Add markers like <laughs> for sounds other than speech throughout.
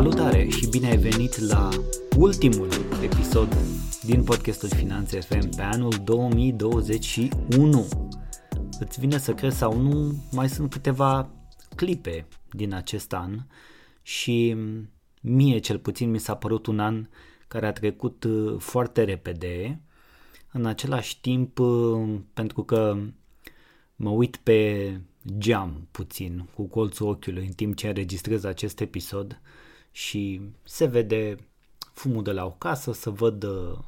Salutare și bine ai venit la ultimul episod din podcastul Finanțe FM pe anul 2021. Îți vine să crezi sau nu, mai sunt câteva clipe din acest an și mie cel puțin mi s-a părut un an care a trecut uh, foarte repede. În același timp, uh, pentru că mă uit pe geam puțin cu colțul ochiului în timp ce înregistrez acest episod și se vede fumul de la o casă, să văd uh,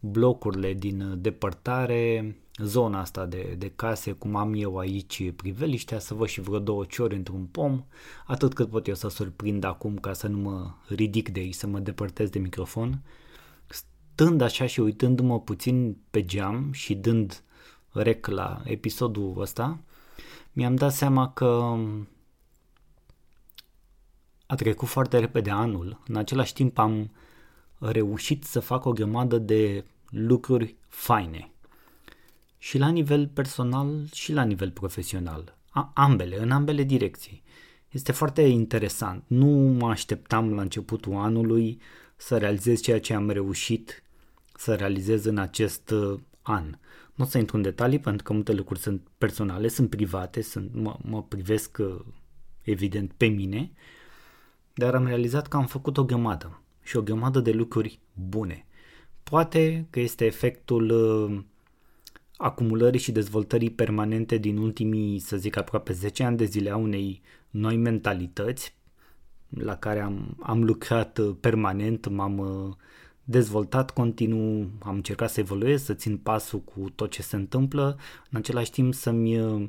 blocurile din depărtare, zona asta de, de case, cum am eu aici priveliștea, să văd și vreo două ciori într-un pom, atât cât pot eu să surprind acum ca să nu mă ridic de aici, să mă depărtez de microfon. Stând așa și uitându-mă puțin pe geam și dând rec la episodul ăsta, mi-am dat seama că a trecut foarte repede anul. În același timp am reușit să fac o grămadă de lucruri faine. Și la nivel personal și la nivel profesional. A, ambele, în ambele direcții. Este foarte interesant. Nu mă așteptam la începutul anului să realizez ceea ce am reușit să realizez în acest uh, an. Nu o să intru în detalii pentru că multe lucruri sunt personale, sunt private, sunt, mă, mă privesc uh, evident pe mine, dar am realizat că am făcut o grămadă și o grămadă de lucruri bune. Poate că este efectul uh, acumulării și dezvoltării permanente din ultimii, să zic, aproape 10 ani de zile a unei noi mentalități la care am, am lucrat uh, permanent, m-am uh, dezvoltat continuu, am încercat să evoluez, să țin pasul cu tot ce se întâmplă, în același timp să-mi uh,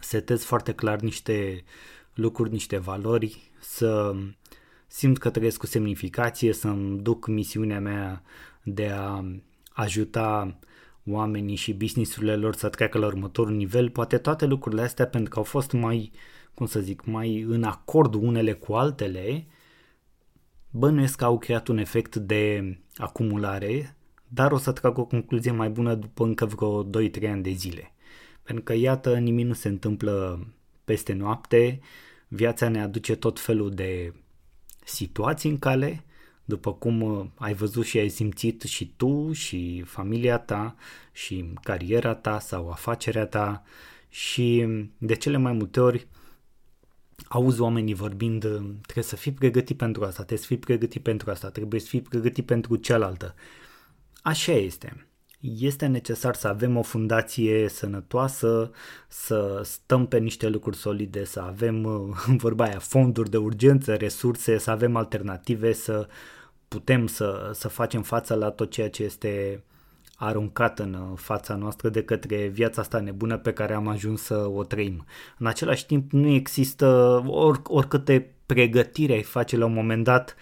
setez foarte clar niște lucruri, niște valori, să simt că trăiesc cu semnificație, să-mi duc misiunea mea de a ajuta oamenii și businessurile lor să treacă la următorul nivel, poate toate lucrurile astea pentru că au fost mai, cum să zic, mai în acord unele cu altele, bănuiesc că au creat un efect de acumulare, dar o să trag o concluzie mai bună după încă vreo 2-3 ani de zile. Pentru că, iată, nimic nu se întâmplă peste noapte, viața ne aduce tot felul de situații în cale, după cum uh, ai văzut și ai simțit și tu și familia ta și cariera ta sau afacerea ta și de cele mai multe ori auzi oamenii vorbind uh, trebuie să fii pregătit pentru asta, trebuie să fii pregătit pentru asta, trebuie să fii pregătit pentru cealaltă. Așa este. Este necesar să avem o fundație sănătoasă, să stăm pe niște lucruri solide, să avem, uh, <laughs> în vorba aia, fonduri de urgență, resurse, să avem alternative, să putem să, să facem față la tot ceea ce este aruncat în fața noastră de către viața asta nebună pe care am ajuns să o trăim. În același timp nu există or, oricâte pregătire ai face la un moment dat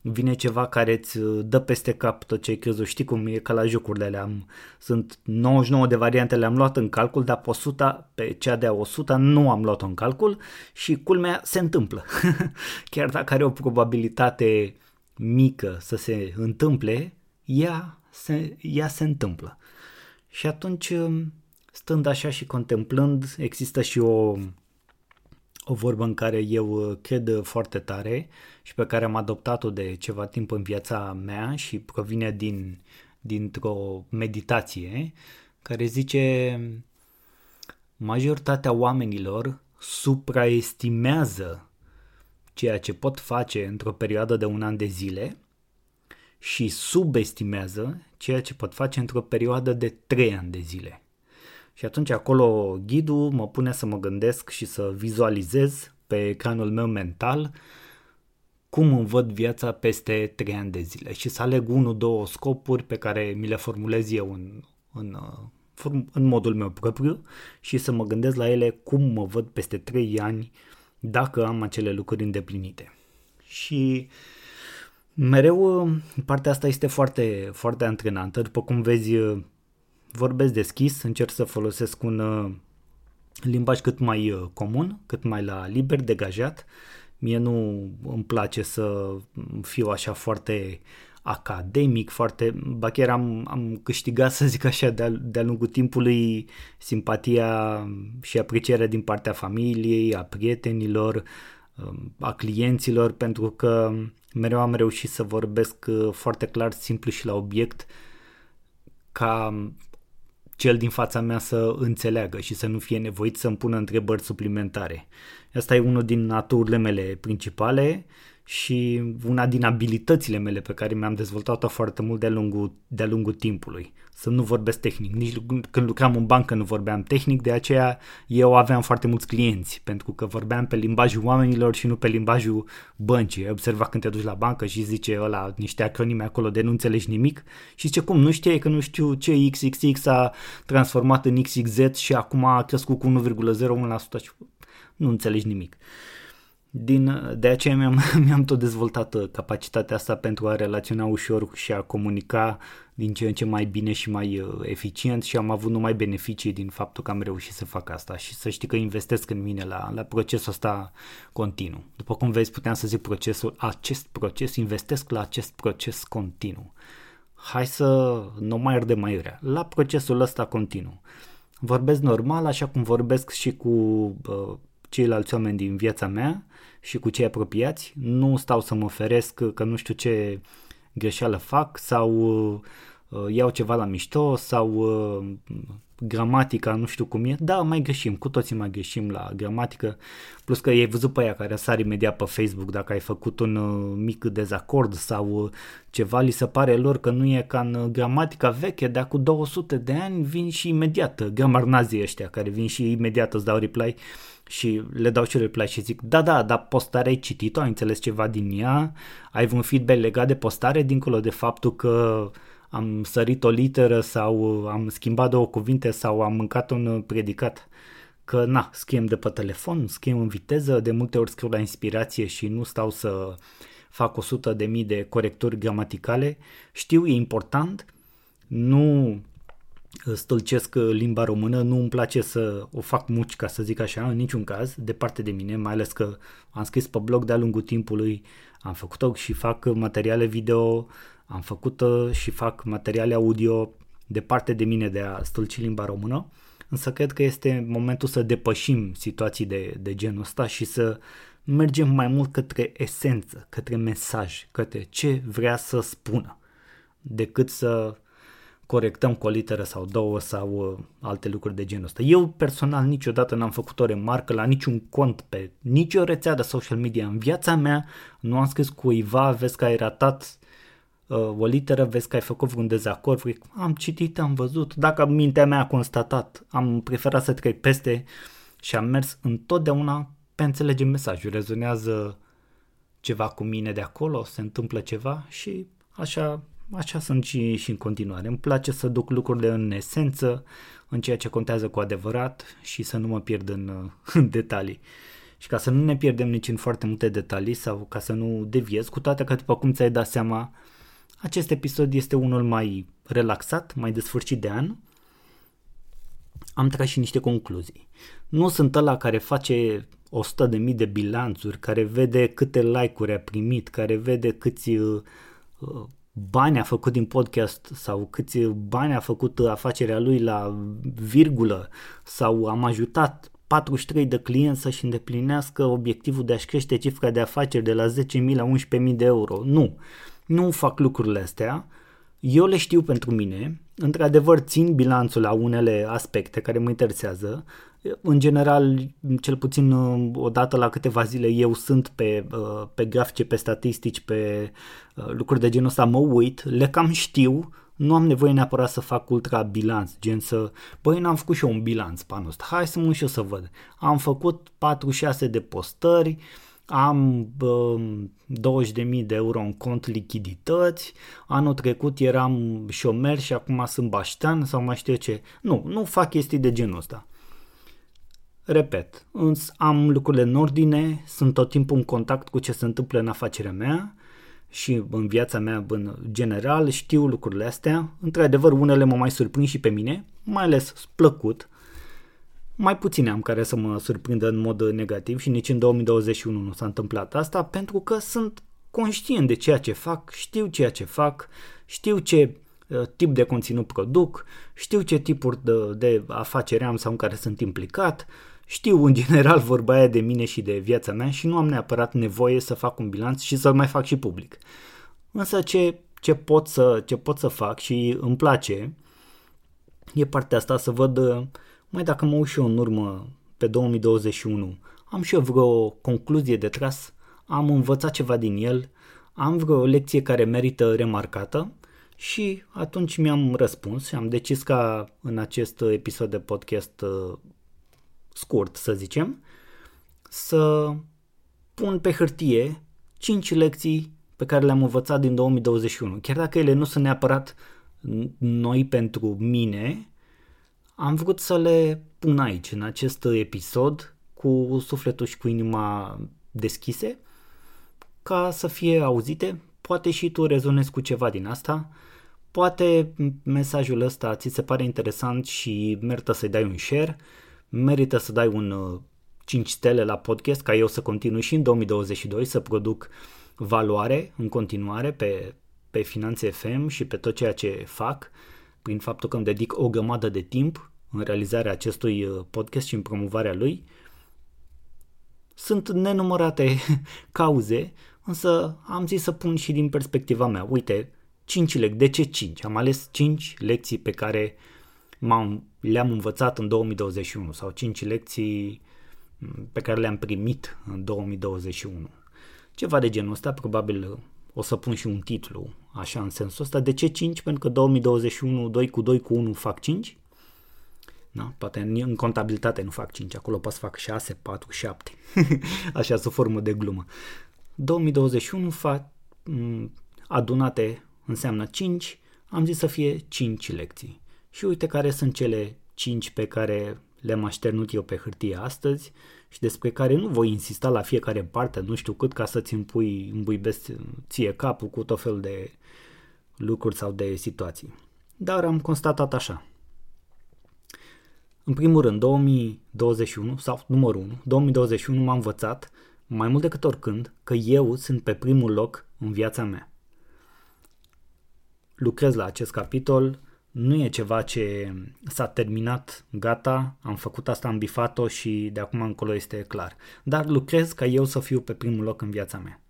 vine ceva care îți dă peste cap tot ce ai crezut. Știi cum e ca la jocurile alea. Am, sunt 99 de variante, le-am luat în calcul, dar pe 100, pe cea de 100 nu am luat-o în calcul și culmea se întâmplă. <laughs> Chiar dacă are o probabilitate mică să se întâmple, ea se, ea se întâmplă. Și atunci, um, stând așa și contemplând, există și o, o vorbă în care eu uh, cred foarte tare și pe care am adoptat-o de ceva timp în viața mea și provine din, dintr-o meditație care zice majoritatea oamenilor supraestimează ceea ce pot face într-o perioadă de un an de zile și subestimează ceea ce pot face într-o perioadă de 3 ani de zile. Și atunci acolo ghidul mă pune să mă gândesc și să vizualizez pe ecranul meu mental cum îmi văd viața peste 3 ani de zile și să aleg unul, două scopuri pe care mi le formulez eu în, în, în modul meu propriu și să mă gândesc la ele cum mă văd peste 3 ani dacă am acele lucruri îndeplinite. Și mereu partea asta este foarte, foarte antrenantă. După cum vezi, vorbesc deschis, încerc să folosesc un uh, limbaj cât mai uh, comun, cât mai la liber, degajat. Mie nu îmi place să fiu așa foarte academic, foarte, ba chiar am, am câștigat, să zic așa, de-a, de-a lungul timpului simpatia și aprecierea din partea familiei, a prietenilor, um, a clienților pentru că mereu am reușit să vorbesc uh, foarte clar, simplu și la obiect ca cel din fața mea să înțeleagă și să nu fie nevoit să-mi pună întrebări suplimentare. Asta e unul din naturile mele principale și una din abilitățile mele pe care mi-am dezvoltat-o foarte mult de-a lungul, de-a lungul timpului. Să nu vorbesc tehnic. Nici când lucram în bancă nu vorbeam tehnic, de aceea eu aveam foarte mulți clienți, pentru că vorbeam pe limbajul oamenilor și nu pe limbajul băncii. Observa când te duci la bancă și zice ăla niște acronime acolo de nu înțelegi nimic și zice cum, nu știi că nu știu ce XXX a transformat în XXZ și acum a crescut cu 1,01% și nu înțelegi nimic. Din, de aceea mi-am, <laughs> mi-am tot dezvoltat uh, capacitatea asta pentru a relaționa ușor și a comunica din ce în ce mai bine și mai uh, eficient și am avut numai beneficii din faptul că am reușit să fac asta și să știi că investesc în mine la, la procesul ăsta continuu. După cum vezi, puteam să zic procesul, acest proces, investesc la acest proces continuu. Hai să nu mai arde mai rea, la procesul ăsta continuu. Vorbesc normal, așa cum vorbesc și cu uh, ceilalți oameni din viața mea și cu cei apropiați, nu stau să mă feresc că nu știu ce greșeală fac sau uh, iau ceva la mișto sau uh, gramatica nu știu cum e, da, mai greșim, cu toții mai greșim la gramatică, plus că ai văzut pe aia care sar imediat pe Facebook dacă ai făcut un uh, mic dezacord sau uh, ceva, li se pare lor că nu e ca în uh, gramatica veche, dar cu 200 de ani vin și imediat, gramar nazii ăștia care vin și imediat îți dau reply și le dau și reply și zic, da, da, dar postarea ai citit-o, ai înțeles ceva din ea, ai un feedback legat de postare dincolo de faptul că am sărit o literă sau am schimbat două cuvinte sau am mâncat un predicat. Că na, scriem de pe telefon, scriem în viteză, de multe ori scriu la inspirație și nu stau să fac 100 de mii de corecturi gramaticale. Știu, e important, nu stâlcesc limba română, nu îmi place să o fac muci, ca să zic așa, în niciun caz, departe de mine, mai ales că am scris pe blog de-a lungul timpului, am făcut și fac materiale video, am făcut și fac materiale audio departe de mine de a stâlci limba română, însă cred că este momentul să depășim situații de, de genul ăsta și să mergem mai mult către esență, către mesaj, către ce vrea să spună, decât să corectăm cu o literă sau două sau uh, alte lucruri de genul ăsta. Eu personal niciodată n-am făcut o remarcă la niciun cont pe nicio rețea de social media în viața mea, nu am scris cuiva, vezi că ai ratat uh, o literă, vezi că ai făcut vreun dezacord, am citit, am văzut, dacă mintea mea a constatat, am preferat să trec peste și am mers întotdeauna pe înțelege mesajul, rezonează ceva cu mine de acolo, se întâmplă ceva și așa așa sunt și, și în continuare. Îmi place să duc lucrurile în esență, în ceea ce contează cu adevărat și să nu mă pierd în, <laughs> în detalii. Și ca să nu ne pierdem nici în foarte multe detalii sau ca să nu deviez, cu toate că după cum ți-ai dat seama, acest episod este unul mai relaxat, mai de sfârșit de an. Am tras și niște concluzii. Nu sunt ăla care face 100.000 de bilanțuri, care vede câte like-uri a primit, care vede câți uh, bani a făcut din podcast sau câți bani a făcut afacerea lui la virgulă sau am ajutat 43 de clienți să-și îndeplinească obiectivul de a-și crește cifra de afaceri de la 10.000 la 11.000 de euro. Nu, nu fac lucrurile astea. Eu le știu pentru mine, într-adevăr țin bilanțul la unele aspecte care mă interesează, în general, cel puțin uh, o dată la câteva zile eu sunt pe, uh, pe grafice, pe statistici, pe uh, lucruri de genul ăsta, mă uit, le cam știu, nu am nevoie neapărat să fac ultra bilanț, gen să, băi, n-am făcut și eu un bilanț pe anul ăsta, hai să mă și eu să văd. Am făcut 46 de postări, am uh, 20.000 de euro în cont lichidități, anul trecut eram șomer și acum sunt baștean sau mai știu ce. Nu, nu fac chestii de genul ăsta. Repet, însă am lucrurile în ordine, sunt tot timpul în contact cu ce se întâmplă în afacerea mea și în viața mea în general, știu lucrurile astea. Într-adevăr, unele mă mai surprind și pe mine, mai ales plăcut. Mai puține am care să mă surprindă în mod negativ și nici în 2021 nu s-a întâmplat asta pentru că sunt conștient de ceea ce fac, știu ceea ce fac, știu ce uh, tip de conținut produc, știu ce tipuri de, de afaceri am sau în care sunt implicat, Știu în general vorba aia de mine și de viața mea și nu am neapărat nevoie să fac un bilanț și să-l mai fac și public. Însă ce, ce, pot să, ce pot să fac și îmi place e partea asta să văd, mai dacă mă uit și eu în urmă pe 2021, am și eu vreo concluzie de tras, am învățat ceva din el, am vreo lecție care merită remarcată și atunci mi-am răspuns și am decis ca în acest episod de podcast uh, scurt, să zicem, să pun pe hârtie 5 lecții pe care le-am învățat din 2021. Chiar dacă ele nu sunt neapărat noi pentru mine, am vrut să le pun aici, în acest episod, cu sufletul și cu inima deschise, ca să fie auzite. Poate și tu rezonezi cu ceva din asta, poate mesajul ăsta ți se pare interesant și merită să-i dai un share, merită să dai un 5 uh, stele la podcast ca eu să continui și în 2022 să produc valoare în continuare pe, pe Finanțe FM și pe tot ceea ce fac prin faptul că îmi dedic o grămadă de timp în realizarea acestui uh, podcast și în promovarea lui. Sunt nenumărate <laughs> cauze, însă am zis să pun și din perspectiva mea. Uite, 5 lecții. De ce 5? Am ales 5 lecții pe care m-am, le-am învățat în 2021 sau 5 lecții mm, pe care le-am primit în 2021. Ceva de genul ăsta, probabil o să pun și un titlu așa în sensul ăsta. De ce 5? Pentru că 2021 2 cu 2 cu 1 fac 5. Da? Poate în, în contabilitate nu fac 5, acolo pot să fac 6, 4, 7. așa sub formă de glumă. 2021 fac adunate înseamnă 5, am zis să fie 5 lecții. Și uite care sunt cele 5 pe care le-am așternut eu pe hârtie astăzi și despre care nu voi insista la fiecare parte, nu știu cât, ca să-ți împui, îmbuibesc ție capul cu tot fel de lucruri sau de situații. Dar am constatat așa. În primul rând, 2021, sau numărul 1, 2021 m-a învățat mai mult decât oricând că eu sunt pe primul loc în viața mea. Lucrez la acest capitol, nu e ceva ce s-a terminat, gata, am făcut asta, am bifat-o și de acum încolo este clar. Dar lucrez ca eu să fiu pe primul loc în viața mea.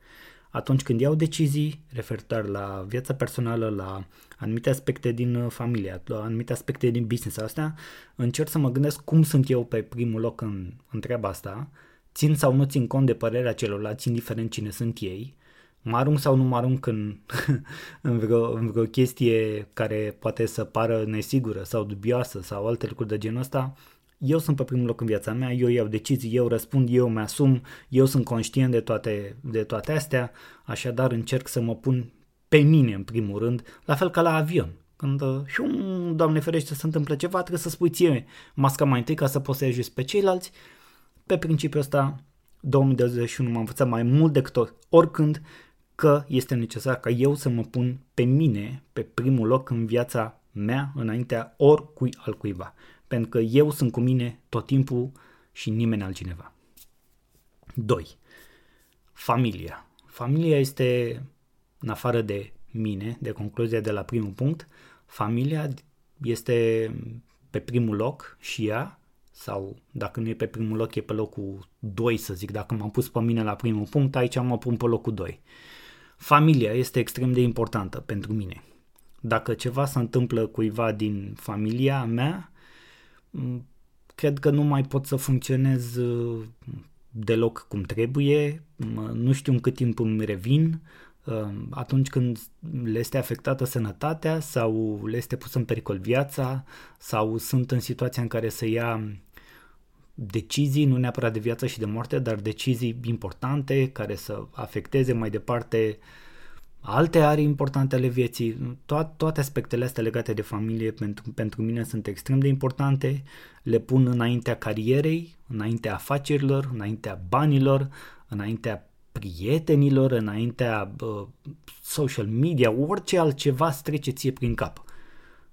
Atunci când iau decizii referitor la viața personală, la anumite aspecte din familie, la anumite aspecte din business astea, încerc să mă gândesc cum sunt eu pe primul loc în, în treaba asta, țin sau nu țin cont de părerea celorlalți, indiferent cine sunt ei, mă arunc sau nu mă arunc în, <laughs> în, vreo, în vreo chestie care poate să pară nesigură sau dubioasă sau alte lucruri de genul ăsta, eu sunt pe primul loc în viața mea, eu iau decizii, eu răspund, eu mă asum, eu sunt conștient de toate, de toate astea, așadar încerc să mă pun pe mine în primul rând, la fel ca la avion. Când, și un, Doamne ferește, se întâmplă ceva, trebuie să spui ție masca mai întâi ca să poți să ajuți pe ceilalți. Pe principiul ăsta, 2021 m-am învățat mai mult decât oricând că este necesar ca eu să mă pun pe mine pe primul loc în viața mea înaintea oricui altcuiva. Pentru că eu sunt cu mine tot timpul și nimeni altcineva. 2. Familia. Familia este, în afară de mine, de concluzia de la primul punct, familia este pe primul loc și ea, sau dacă nu e pe primul loc, e pe locul 2, să zic. Dacă m-am pus pe mine la primul punct, aici mă pun pe locul 2. Familia este extrem de importantă pentru mine. Dacă ceva se întâmplă cuiva din familia mea, cred că nu mai pot să funcționez uh, deloc cum trebuie, nu știu în cât timp îmi revin, uh, atunci când le este afectată sănătatea sau le este pusă în pericol viața sau sunt în situația în care să ia decizii, nu neapărat de viață și de moarte, dar decizii importante care să afecteze mai departe alte arii importante ale vieții. To- toate aspectele astea legate de familie pentru, pentru mine sunt extrem de importante. Le pun înaintea carierei, înaintea afacerilor, înaintea banilor, înaintea prietenilor, înaintea uh, social media, orice altceva îți trece ție prin cap.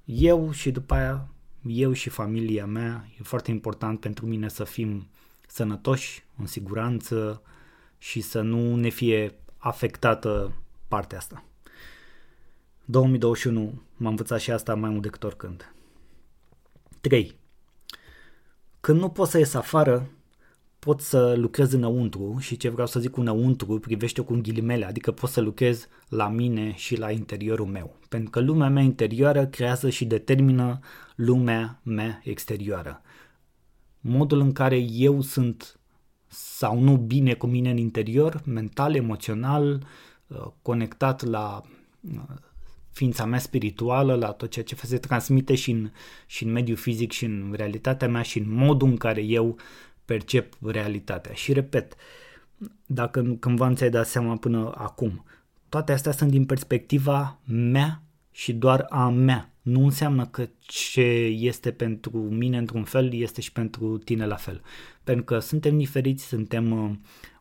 Eu și după aia eu și familia mea, e foarte important pentru mine să fim sănătoși, în siguranță și să nu ne fie afectată partea asta. 2021 m-am învățat și asta mai mult decât oricând. 3. Când nu pot să ies afară, pot să lucrez înăuntru și ce vreau să zic cu înăuntru privește cu ghilimele, adică pot să lucrez la mine și la interiorul meu. Pentru că lumea mea interioară creează și determină lumea mea exterioară. Modul în care eu sunt sau nu bine cu mine în interior, mental, emoțional, uh, conectat la uh, ființa mea spirituală, la tot ceea ce se transmite și în, și în mediul fizic și în realitatea mea și în modul în care eu percep realitatea. Și repet, dacă cândva nu ți-ai dat seama până acum, toate astea sunt din perspectiva mea și doar a mea. Nu înseamnă că ce este pentru mine într-un fel este și pentru tine la fel. Pentru că suntem diferiți, suntem uh,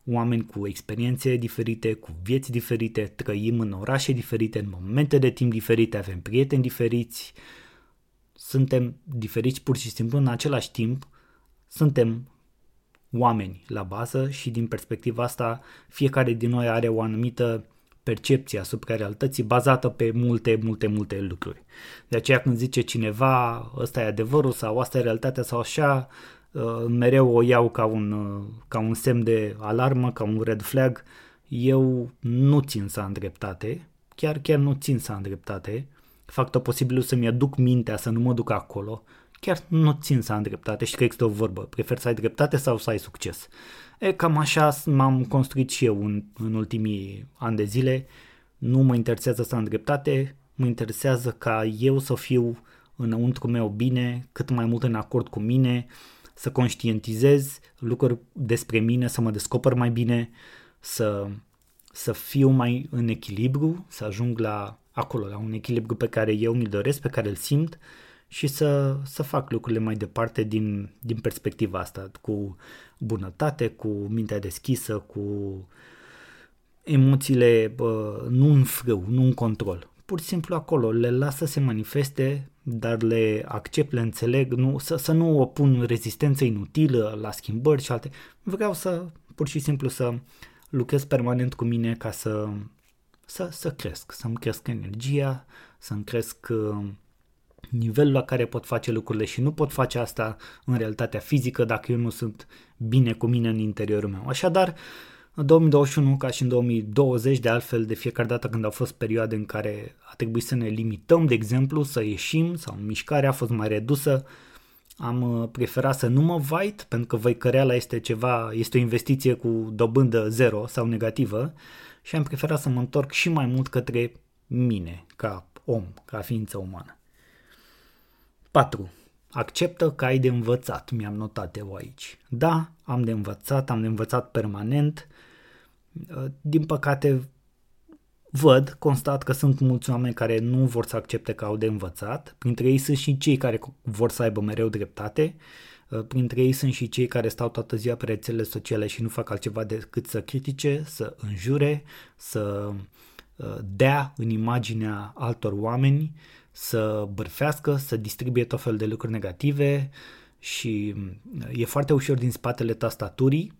oameni cu experiențe diferite, cu vieți diferite, trăim în orașe diferite, în momente de timp diferite, avem prieteni diferiți, suntem diferiți pur și simplu în același timp, suntem oameni la bază și din perspectiva asta fiecare din noi are o anumită percepție asupra realității bazată pe multe, multe, multe lucruri. De aceea când zice cineva ăsta e adevărul sau asta e realitatea sau așa, uh, mereu o iau ca un, uh, ca un semn de alarmă, ca un red flag. Eu nu țin să am dreptate, chiar chiar nu țin să am dreptate, fac tot posibilul să-mi aduc mintea să nu mă duc acolo, chiar nu țin să am dreptate. Și că există o vorbă, prefer să ai dreptate sau să ai succes. E, cam așa m-am construit și eu în, în ultimii ani de zile, nu mă interesează să am dreptate, mă interesează ca eu să fiu înăuntru meu bine, cât mai mult în acord cu mine, să conștientizez lucruri despre mine, să mă descoper mai bine, să, să fiu mai în echilibru, să ajung la acolo, la un echilibru pe care eu mi-l doresc, pe care îl simt și să, să fac lucrurile mai departe din, din perspectiva asta, cu bunătate, cu mintea deschisă, cu emoțiile bă, nu în frâu, nu în control. Pur și simplu acolo, le las să se manifeste, dar le accept, le înțeleg, nu, să, să nu opun rezistență inutilă la schimbări și alte. Vreau să, pur și simplu, să lucrez permanent cu mine ca să, să, să cresc, să-mi cresc energia, să-mi cresc uh, nivelul la care pot face lucrurile și nu pot face asta în realitatea fizică dacă eu nu sunt bine cu mine în interiorul meu. Așadar, în 2021, ca și în 2020, de altfel, de fiecare dată când au fost perioade în care a trebuit să ne limităm, de exemplu, să ieșim sau mișcarea a fost mai redusă, am uh, preferat să nu mă vait, pentru că văicăreala este ceva, este o investiție cu dobândă zero sau negativă și am preferat să mă întorc și mai mult către mine, ca om, ca ființă umană. 4. Acceptă că ai de învățat, mi-am notat eu aici. Da, am de învățat, am de învățat permanent. Din păcate, văd, constat că sunt mulți oameni care nu vor să accepte că au de învățat. Printre ei sunt și cei care vor să aibă mereu dreptate. Printre ei sunt și cei care stau toată ziua pe rețelele sociale și nu fac altceva decât să critique, să înjure, să uh, dea în imaginea altor oameni, să bărfească, să distribuie tot fel de lucruri negative și e foarte ușor din spatele tastaturii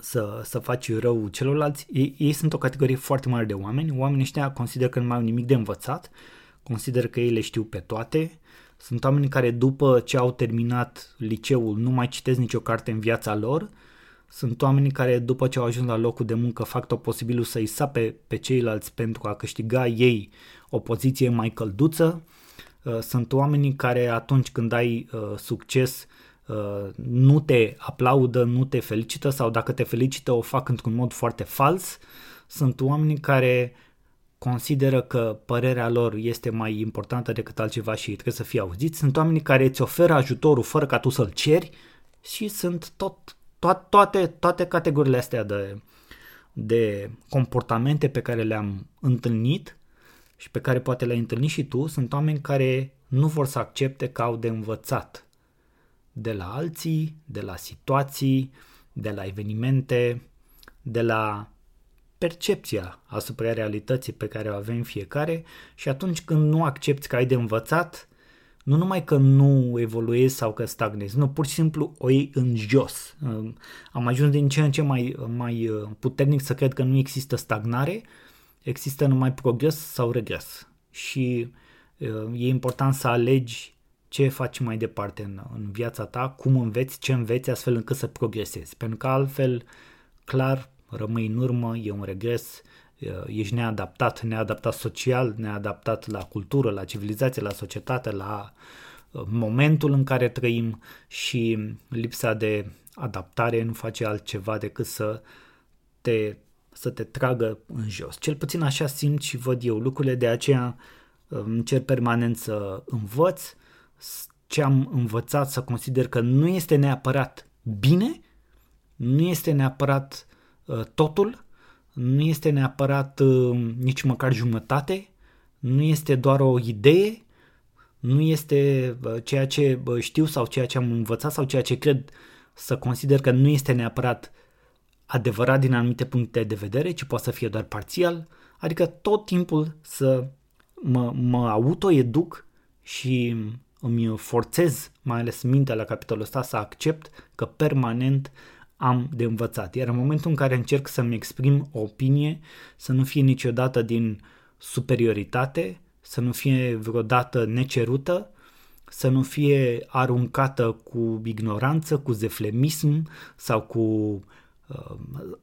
să, să faci rău celorlalți. Ei, ei sunt o categorie foarte mare de oameni. Oamenii ăștia consideră că nu mai au nimic de învățat, consideră că ei le știu pe toate. Sunt oameni care după ce au terminat liceul nu mai citesc nicio carte în viața lor. Sunt oameni care după ce au ajuns la locul de muncă fac tot posibilul să-i sape pe ceilalți pentru a câștiga ei o poziție mai călduță. Uh, sunt oamenii care atunci când ai uh, succes uh, nu te aplaudă, nu te felicită sau dacă te felicită o fac într-un mod foarte fals. Sunt oamenii care consideră că părerea lor este mai importantă decât altceva și trebuie să fie auziți. Sunt oamenii care îți oferă ajutorul fără ca tu să-l ceri și sunt tot, to- toate, toate categoriile astea de, de comportamente pe care le-am întâlnit și pe care poate le-ai întâlnit și tu, sunt oameni care nu vor să accepte că au de învățat de la alții, de la situații, de la evenimente, de la percepția asupra realității pe care o avem fiecare și atunci când nu accepti că ai de învățat, nu numai că nu evoluezi sau că stagnezi, nu, pur și simplu o iei în jos. Am ajuns din ce în ce mai, mai uh, puternic să cred că nu există stagnare, există numai progres sau regres. Și uh, e important să alegi ce faci mai departe în, în viața ta, cum înveți, ce înveți astfel încât să progresezi. Pentru că altfel, clar, rămâi în urmă, e un regres, ești neadaptat, neadaptat social, neadaptat la cultură, la civilizație, la societate, la uh, momentul în care trăim și lipsa de adaptare nu face altceva decât să te, să te tragă în jos. Cel puțin așa simt și văd eu lucrurile, de aceea uh, încerc permanent să învăț, ce am învățat să consider că nu este neapărat bine, nu este neapărat uh, totul, nu este neapărat uh, nici măcar jumătate, nu este doar o idee, nu este uh, ceea ce uh, știu sau ceea ce am învățat sau ceea ce cred să consider că nu este neapărat adevărat din anumite puncte de vedere, ci poate să fie doar parțial, adică tot timpul să mă, mă autoeduc și îmi forțez, mai ales mintea la capitolul ăsta, să accept că permanent am de învățat. Iar în momentul în care încerc să-mi exprim o opinie, să nu fie niciodată din superioritate, să nu fie vreodată necerută, să nu fie aruncată cu ignoranță, cu zeflemism sau cu uh,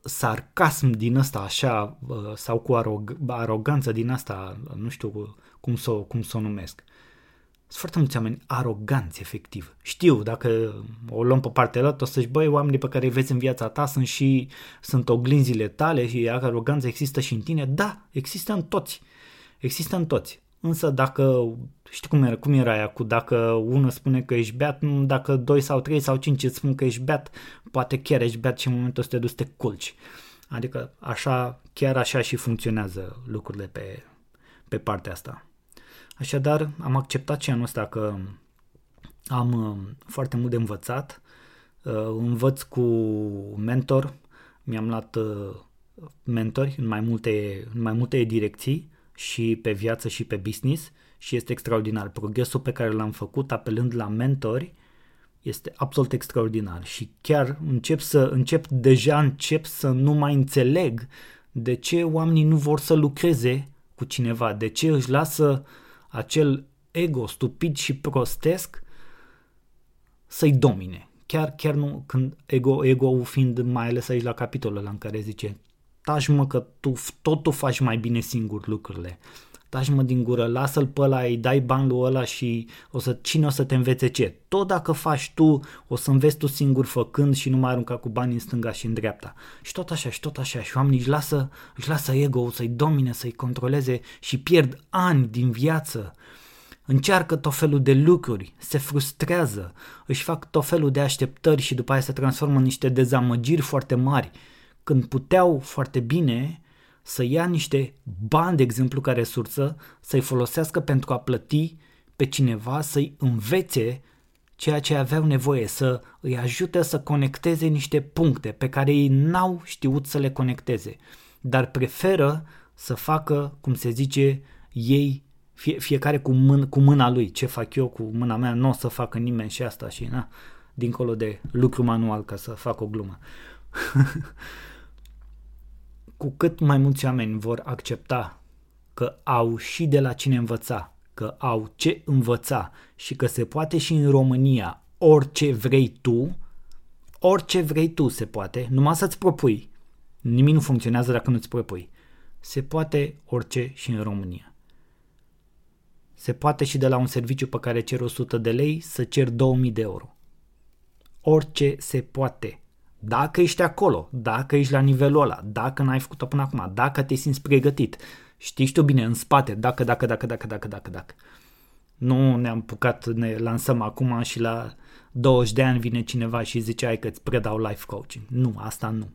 sarcasm din asta așa uh, sau cu arog- aroganță din asta, nu știu cum să, cum să o numesc. Sunt foarte mulți oameni aroganți, efectiv. Știu, dacă o luăm pe partea lor, o să-și băi, oamenii pe care îi vezi în viața ta sunt și sunt oglinzile tale și aroganța există și în tine. Da, există în toți. Există în toți. Însă dacă, știi cum era, cum era aia cu dacă unul spune că ești beat, dacă doi sau trei sau cinci îți spun că ești beat, poate chiar ești beat și în momentul ăsta te duci să te culci. Adică așa, chiar așa și funcționează lucrurile pe, pe partea asta. Așadar, am acceptat și anul ăsta că am uh, foarte mult de învățat. Uh, învăț cu mentor, mi-am luat uh, mentori în mai multe, în mai multe direcții și pe viață și pe business și este extraordinar. Progresul pe care l-am făcut apelând la mentori este absolut extraordinar și chiar încep să încep deja încep să nu mai înțeleg de ce oamenii nu vor să lucreze cu cineva, de ce își lasă acel ego stupid și prostesc să-i domine. Chiar, chiar nu, când ego, ego fiind mai ales aici la capitolul ăla în care zice taci mă că tu tot tu faci mai bine singur lucrurile. Taci mă din gură, lasă-l pe ăla, îi dai bani lui ăla și o să, cine o să te învețe ce? Tot dacă faci tu, o să înveți tu singur făcând și nu mai arunca cu bani în stânga și în dreapta. Și tot așa, și tot așa. Și oamenii își lasă, își lasă ego să-i domine, să-i controleze și pierd ani din viață încearcă tot felul de lucruri, se frustrează, își fac tot felul de așteptări și după aia se transformă în niște dezamăgiri foarte mari, când puteau foarte bine să ia niște bani, de exemplu, ca resursă, să-i folosească pentru a plăti pe cineva, să-i învețe ceea ce aveau nevoie, să îi ajute să conecteze niște puncte pe care ei n-au știut să le conecteze, dar preferă să facă, cum se zice, ei fie, fiecare cu, mân, cu mâna lui, ce fac eu cu mâna mea, nu o să facă nimeni și asta și na, dincolo de lucru manual ca să fac o glumă. <laughs> cu cât mai mulți oameni vor accepta că au și de la cine învăța, că au ce învăța și că se poate și în România orice vrei tu, orice vrei tu se poate, numai să-ți propui. Nimic nu funcționează dacă nu-ți propui. Se poate orice și în România. Se poate și de la un serviciu pe care cer 100 de lei să cer 2000 de euro. Orice se poate. Dacă ești acolo, dacă ești la nivelul ăla, dacă n-ai făcut-o până acum, dacă te simți pregătit, știi tu bine în spate, dacă, dacă, dacă, dacă, dacă, dacă, dacă. Nu ne-am pucat, ne lansăm acum și la 20 de ani vine cineva și zice ai că îți predau life coaching. Nu, asta nu.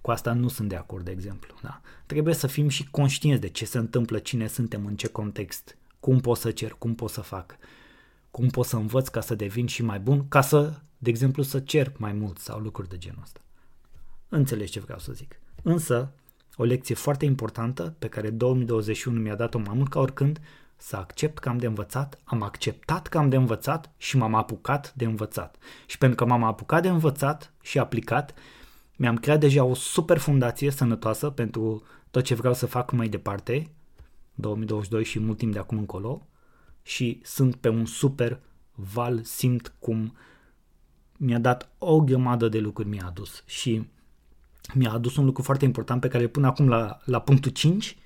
Cu asta nu sunt de acord, de exemplu. Da? Trebuie să fim și conștienți de ce se întâmplă, cine suntem, în ce context cum pot să cer, cum pot să fac, cum pot să învăț ca să devin și mai bun, ca să, de exemplu, să cer mai mult sau lucruri de genul ăsta. Înțelegi ce vreau să zic. Însă, o lecție foarte importantă pe care 2021 mi-a dat-o mai mult ca oricând, să accept că am de învățat, am acceptat că am de învățat și m-am apucat de învățat. Și pentru că m-am apucat de învățat și aplicat, mi-am creat deja o super fundație sănătoasă pentru tot ce vreau să fac mai departe 2022 și mult timp de acum încolo și sunt pe un super val, simt cum mi-a dat o grămadă de lucruri mi-a adus și mi-a adus un lucru foarte important pe care pun acum la, la punctul 5,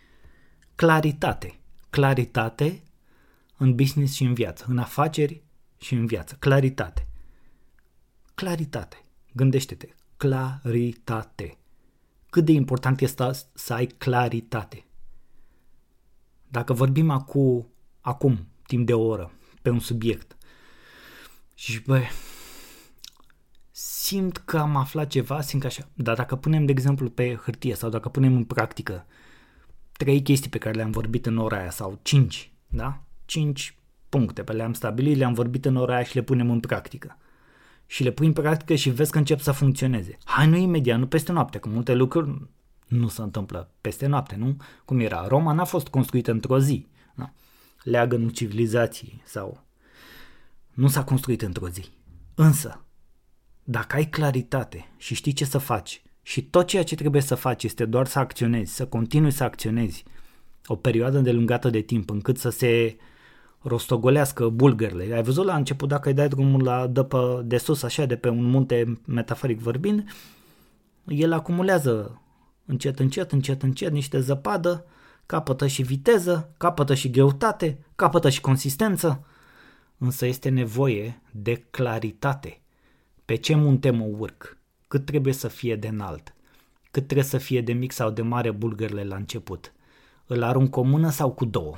claritate. Claritate în business și în viață, în afaceri și în viață. Claritate. Claritate. Gândește-te. Claritate. Cât de important este să ai claritate. Dacă vorbim acum, acum, timp de o oră, pe un subiect și bă, simt că am aflat ceva, simt că așa. Dar dacă punem, de exemplu, pe hârtie sau dacă punem în practică trei chestii pe care le-am vorbit în ora aia sau cinci, da? Cinci puncte pe le-am stabilit, le-am vorbit în ora aia și le punem în practică. Și le pui în practică și vezi că încep să funcționeze. Hai nu imediat, nu peste noapte, că multe lucruri nu se întâmplă peste noapte, nu? Cum era? Roma n-a fost construită într-o zi. Da? Leagănul civilizației sau... Nu s-a construit într-o zi. Însă, dacă ai claritate și știi ce să faci și tot ceea ce trebuie să faci este doar să acționezi, să continui să acționezi o perioadă îndelungată de timp încât să se rostogolească bulgările. Ai văzut la început dacă îi dai drumul la dă pe, de sus așa de pe un munte metaforic vorbind, el acumulează încet, încet, încet, încet niște zăpadă, capătă și viteză, capătă și greutate, capătă și consistență, însă este nevoie de claritate. Pe ce munte mă urc? Cât trebuie să fie de înalt? Cât trebuie să fie de mic sau de mare bulgările la început? Îl arunc o mână sau cu două?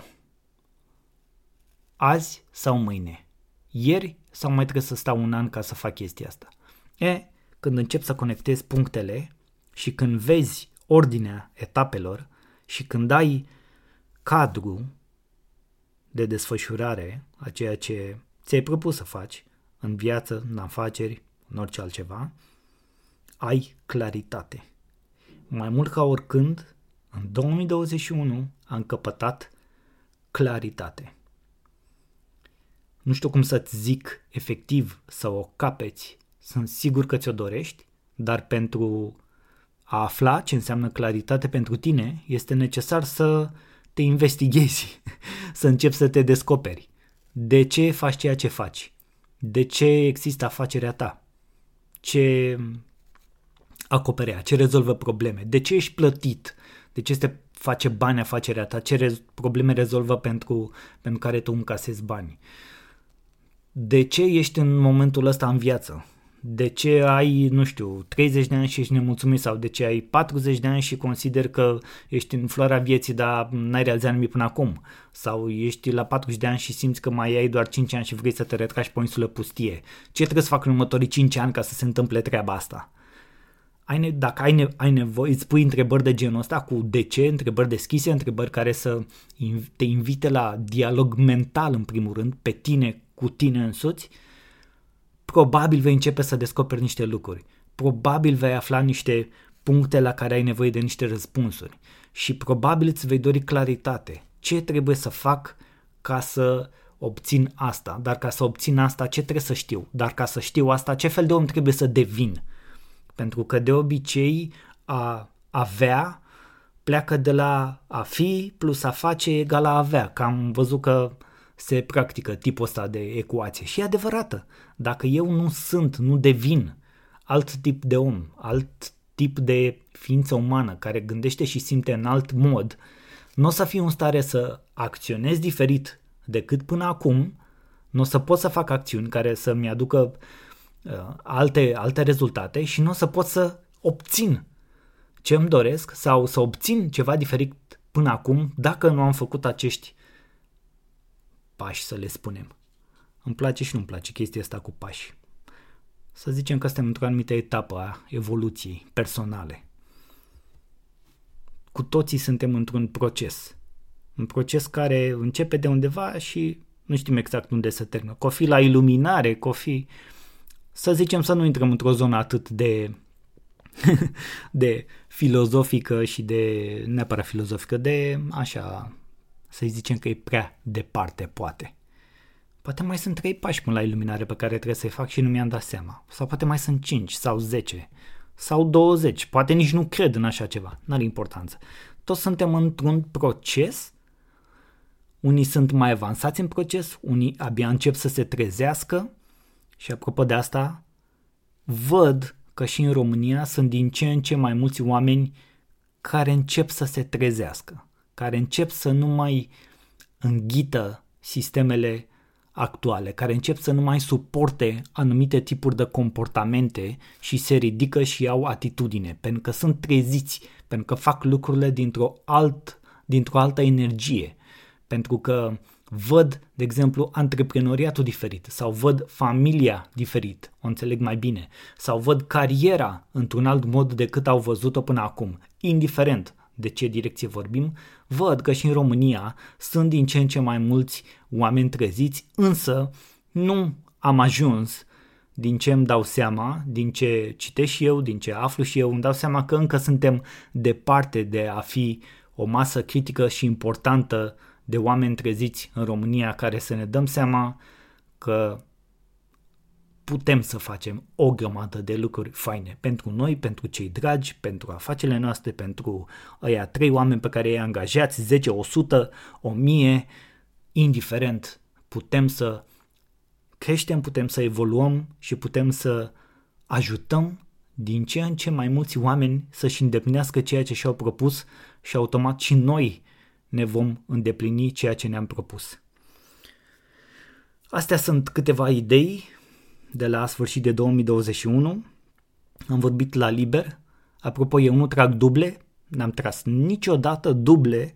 Azi sau mâine? Ieri sau mai trebuie să stau un an ca să fac chestia asta? E, când încep să conectezi punctele și când vezi ordinea etapelor și când ai cadru de desfășurare a ceea ce ți-ai propus să faci în viață, în afaceri, în orice altceva, ai claritate. Mai mult ca oricând, în 2021 am căpătat claritate. Nu știu cum să-ți zic efectiv să o capeți, sunt sigur că ți-o dorești, dar pentru a afla ce înseamnă claritate pentru tine, este necesar să te investighezi, <laughs> să începi să te descoperi. De ce faci ceea ce faci? De ce există afacerea ta? Ce acoperea? Ce rezolvă probleme? De ce ești plătit? De ce este face bani afacerea ta? Ce rez- probleme rezolvă pentru, pentru care tu încasezi bani? De ce ești în momentul ăsta în viață? De ce ai, nu știu, 30 de ani și ești nemulțumit sau de ce ai 40 de ani și consider că ești în floarea vieții, dar n-ai realizat nimic până acum. Sau ești la 40 de ani și simți că mai ai doar 5 ani și vrei să te retragi pe o insulă pustie. Ce trebuie să fac în următorii 5 ani ca să se întâmple treaba asta? Ai ne- dacă ai, ne- ai nevoie, îți pui întrebări de genul ăsta cu de ce, întrebări deschise, întrebări care să te invite la dialog mental în primul rând, pe tine, cu tine însuți, probabil vei începe să descoperi niște lucruri. Probabil vei afla niște puncte la care ai nevoie de niște răspunsuri și probabil îți vei dori claritate. Ce trebuie să fac ca să obțin asta? Dar ca să obțin asta, ce trebuie să știu? Dar ca să știu asta, ce fel de om trebuie să devin? Pentru că de obicei a avea pleacă de la a fi plus a face egal la a avea. Că am văzut că se practică tipul ăsta de ecuație și e adevărată. Dacă eu nu sunt, nu devin alt tip de om, alt tip de ființă umană care gândește și simte în alt mod, nu o să fiu în stare să acționez diferit decât până acum, nu o să pot să fac acțiuni care să-mi aducă uh, alte, alte rezultate și nu o să pot să obțin ce îmi doresc sau să obțin ceva diferit până acum dacă nu am făcut acești pași, să le spunem. Îmi place și nu-mi place chestia asta cu pași. Să zicem că suntem într-o anumită etapă a evoluției personale. Cu toții suntem într-un proces. Un proces care începe de undeva și nu știm exact unde să termină. Că o fi la iluminare, că o fi... Să zicem să nu intrăm într-o zonă atât de <laughs> de filozofică și de, neapărat filozofică, de așa, să-i zicem că e prea departe, poate. Poate mai sunt trei pași până la iluminare pe care trebuie să-i fac și nu mi-am dat seama. Sau poate mai sunt 5 sau 10 sau 20. Poate nici nu cred în așa ceva. N-are importanță. Toți suntem într-un proces unii sunt mai avansați în proces, unii abia încep să se trezească și apropo de asta, văd că și în România sunt din ce în ce mai mulți oameni care încep să se trezească, care încep să nu mai înghită sistemele actuale, care încep să nu mai suporte anumite tipuri de comportamente și se ridică și au atitudine, pentru că sunt treziți, pentru că fac lucrurile dintr-o, alt, dintr-o altă energie, pentru că văd, de exemplu, antreprenoriatul diferit sau văd familia diferit, o înțeleg mai bine, sau văd cariera într-un alt mod decât au văzut-o până acum, indiferent de ce direcție vorbim, văd că și în România sunt din ce în ce mai mulți oameni treziți, însă nu am ajuns din ce îmi dau seama, din ce citesc și eu, din ce aflu și eu, îmi dau seama că încă suntem departe de a fi o masă critică și importantă de oameni treziți în România care să ne dăm seama că putem să facem o grămadă de lucruri faine pentru noi, pentru cei dragi, pentru afacerile noastre, pentru ăia trei oameni pe care îi angajați, 10, 100, 1000, indiferent, putem să creștem, putem să evoluăm și putem să ajutăm din ce în ce mai mulți oameni să-și îndeplinească ceea ce și-au propus și automat și noi ne vom îndeplini ceea ce ne-am propus. Astea sunt câteva idei de la sfârșit de 2021. Am vorbit la liber. Apropo, eu nu trag duble, n-am tras niciodată duble,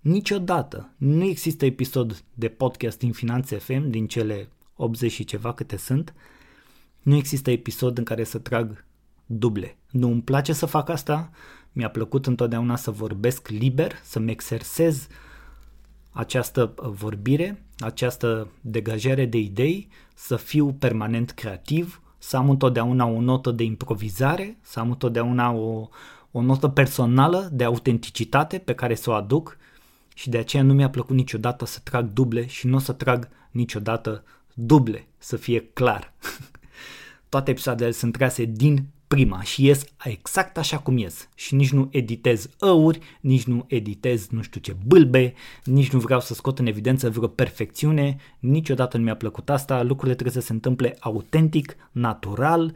niciodată. Nu există episod de podcast din Finanțe FM, din cele 80 și ceva câte sunt. Nu există episod în care să trag duble. Nu îmi place să fac asta, mi-a plăcut întotdeauna să vorbesc liber, să-mi exersez această vorbire, această degajare de idei, să fiu permanent creativ, să am întotdeauna o notă de improvizare, să am întotdeauna o, o notă personală de autenticitate pe care să o aduc și de aceea nu mi-a plăcut niciodată să trag duble și nu o să trag niciodată duble, să fie clar. <laughs> Toate episoadele sunt trase din prima și ies exact așa cum ies. Și nici nu editez ăuri, nici nu editez nu știu ce bâlbe, nici nu vreau să scot în evidență vreo perfecțiune, niciodată nu mi-a plăcut asta, lucrurile trebuie să se întâmple autentic, natural,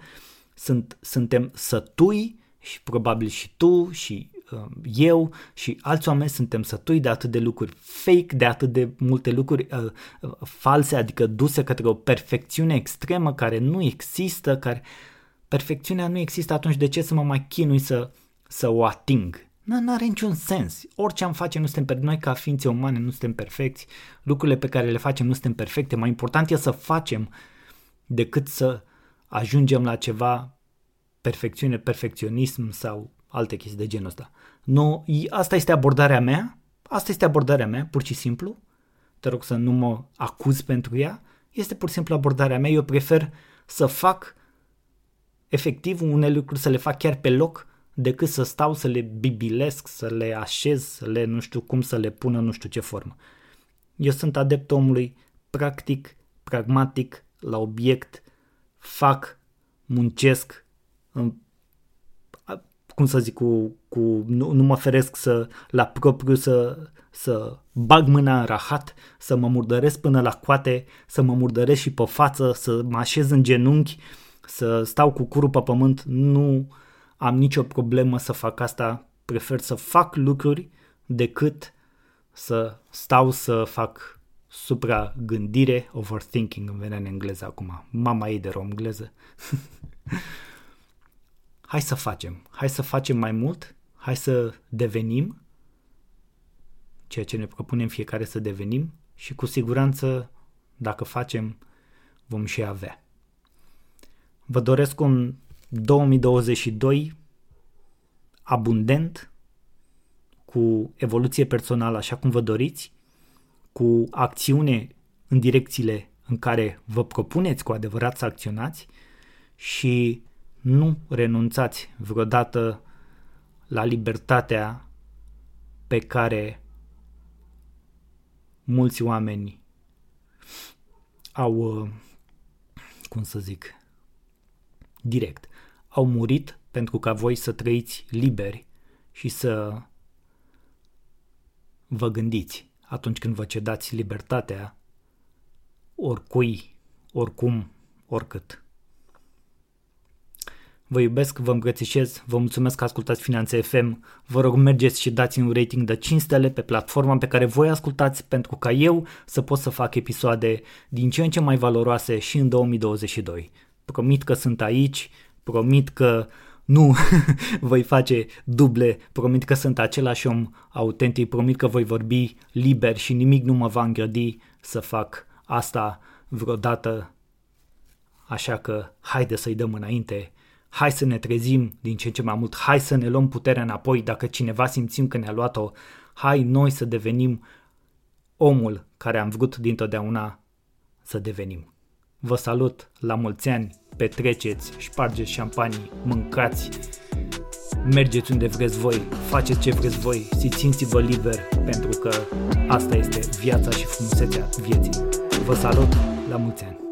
sunt, suntem sătui și probabil și tu și uh, eu și alți oameni suntem sătui de atât de lucruri fake, de atât de multe lucruri uh, uh, false, adică duse către o perfecțiune extremă care nu există, care perfecțiunea nu există, atunci de ce să mă mai chinui să, să o ating? Nu are niciun sens. Orice am face nu suntem perfecti. Noi ca ființe umane nu suntem perfecti. Lucrurile pe care le facem nu suntem perfecte. Mai important e să facem decât să ajungem la ceva perfecțiune, perfecționism sau alte chestii de genul ăsta. Nu, asta este abordarea mea. Asta este abordarea mea, pur și simplu. Te rog să nu mă acuz pentru ea. Este pur și simplu abordarea mea. Eu prefer să fac efectiv unele lucruri să le fac chiar pe loc decât să stau să le bibilesc, să le așez, să le nu știu cum să le pună nu știu ce formă. Eu sunt adept omului practic, pragmatic, la obiect, fac, muncesc, cum să zic, cu, cu, nu, nu mă feresc să, la propriu să, să bag mâna în rahat, să mă murdăresc până la coate, să mă murdăresc și pe față, să mă așez în genunchi, să stau cu curul pe pământ, nu am nicio problemă să fac asta, prefer să fac lucruri decât să stau să fac supra-gândire, overthinking îmi vine în engleză acum, mama ei de engleză. <laughs> hai să facem, hai să facem mai mult, hai să devenim ceea ce ne propunem fiecare să devenim și cu siguranță dacă facem vom și avea. Vă doresc un 2022 abundent, cu evoluție personală așa cum vă doriți, cu acțiune în direcțiile în care vă propuneți cu adevărat să acționați și nu renunțați vreodată la libertatea pe care mulți oameni au, uh, cum să zic, direct. Au murit pentru ca voi să trăiți liberi și să vă gândiți. atunci când vă cedați libertatea oricui, oricum, oricât. Vă iubesc, vă îmbrățișez, vă mulțumesc că ascultați Finanțe FM. Vă rog mergeți și dați un rating de 5 stele pe platforma pe care voi ascultați pentru ca eu să pot să fac episoade din ce în ce mai valoroase și în 2022. Promit că sunt aici, promit că nu <laughs> voi face duble, promit că sunt același om autentic, promit că voi vorbi liber și nimic nu mă va îngrădi să fac asta vreodată. Așa că haide să-i dăm înainte hai să ne trezim din ce în ce mai mult, hai să ne luăm puterea înapoi dacă cineva simțim că ne-a luat-o, hai noi să devenim omul care am vrut dintotdeauna să devenim. Vă salut, la mulți ani, petreceți, șpargeți șampanii, mâncați, mergeți unde vreți voi, faceți ce vreți voi și simțiți-vă liber pentru că asta este viața și frumusețea vieții. Vă salut, la mulți ani!